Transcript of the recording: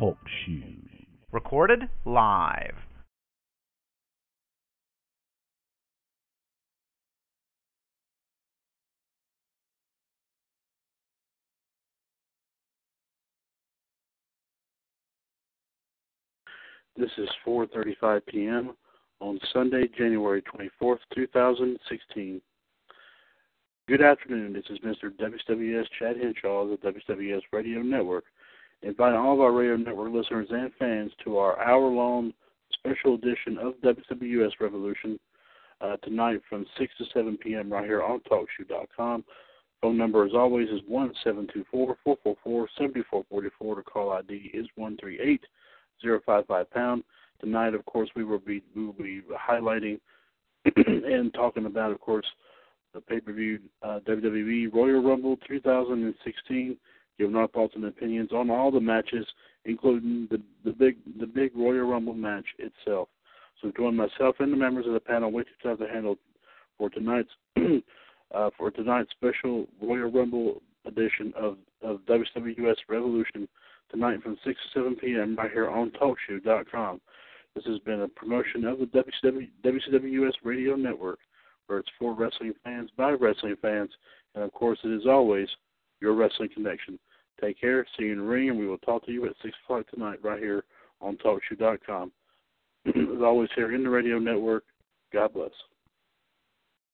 Shoe. Recorded live. This is 4:35 p.m. on Sunday, January 24th, 2016. Good afternoon. This is Mr. WCWUS Chad Hinshaw of the WCWUS Radio Network, inviting all of our radio network listeners and fans to our hour-long special edition of WCWUS Revolution uh, tonight from 6 to 7 p.m. right here on TalkShoe.com. Phone number, as always, is one seven two four four four four seventy four forty four. The call ID is 138 055 pound. Tonight, of course, we will be we will be highlighting and talking about, of course, the pay-per-view uh, WWE Royal Rumble 2016, giving our thoughts and opinions on all the matches, including the the big the big Royal Rumble match itself. So join myself and the members of the panel which have to handle for tonight's uh, for tonight's special Royal Rumble edition of of WCWUS Revolution tonight from 6 to 7 p.m. right here on TalkShoe.com. This has been a promotion of the WCW, WCWUS Radio Network, where it's for wrestling fans by wrestling fans, and of course, it is always your wrestling connection. Take care. See you in the ring, and we will talk to you at 6 o'clock tonight right here on TalkShoe.com. As always, here in the radio network, God bless.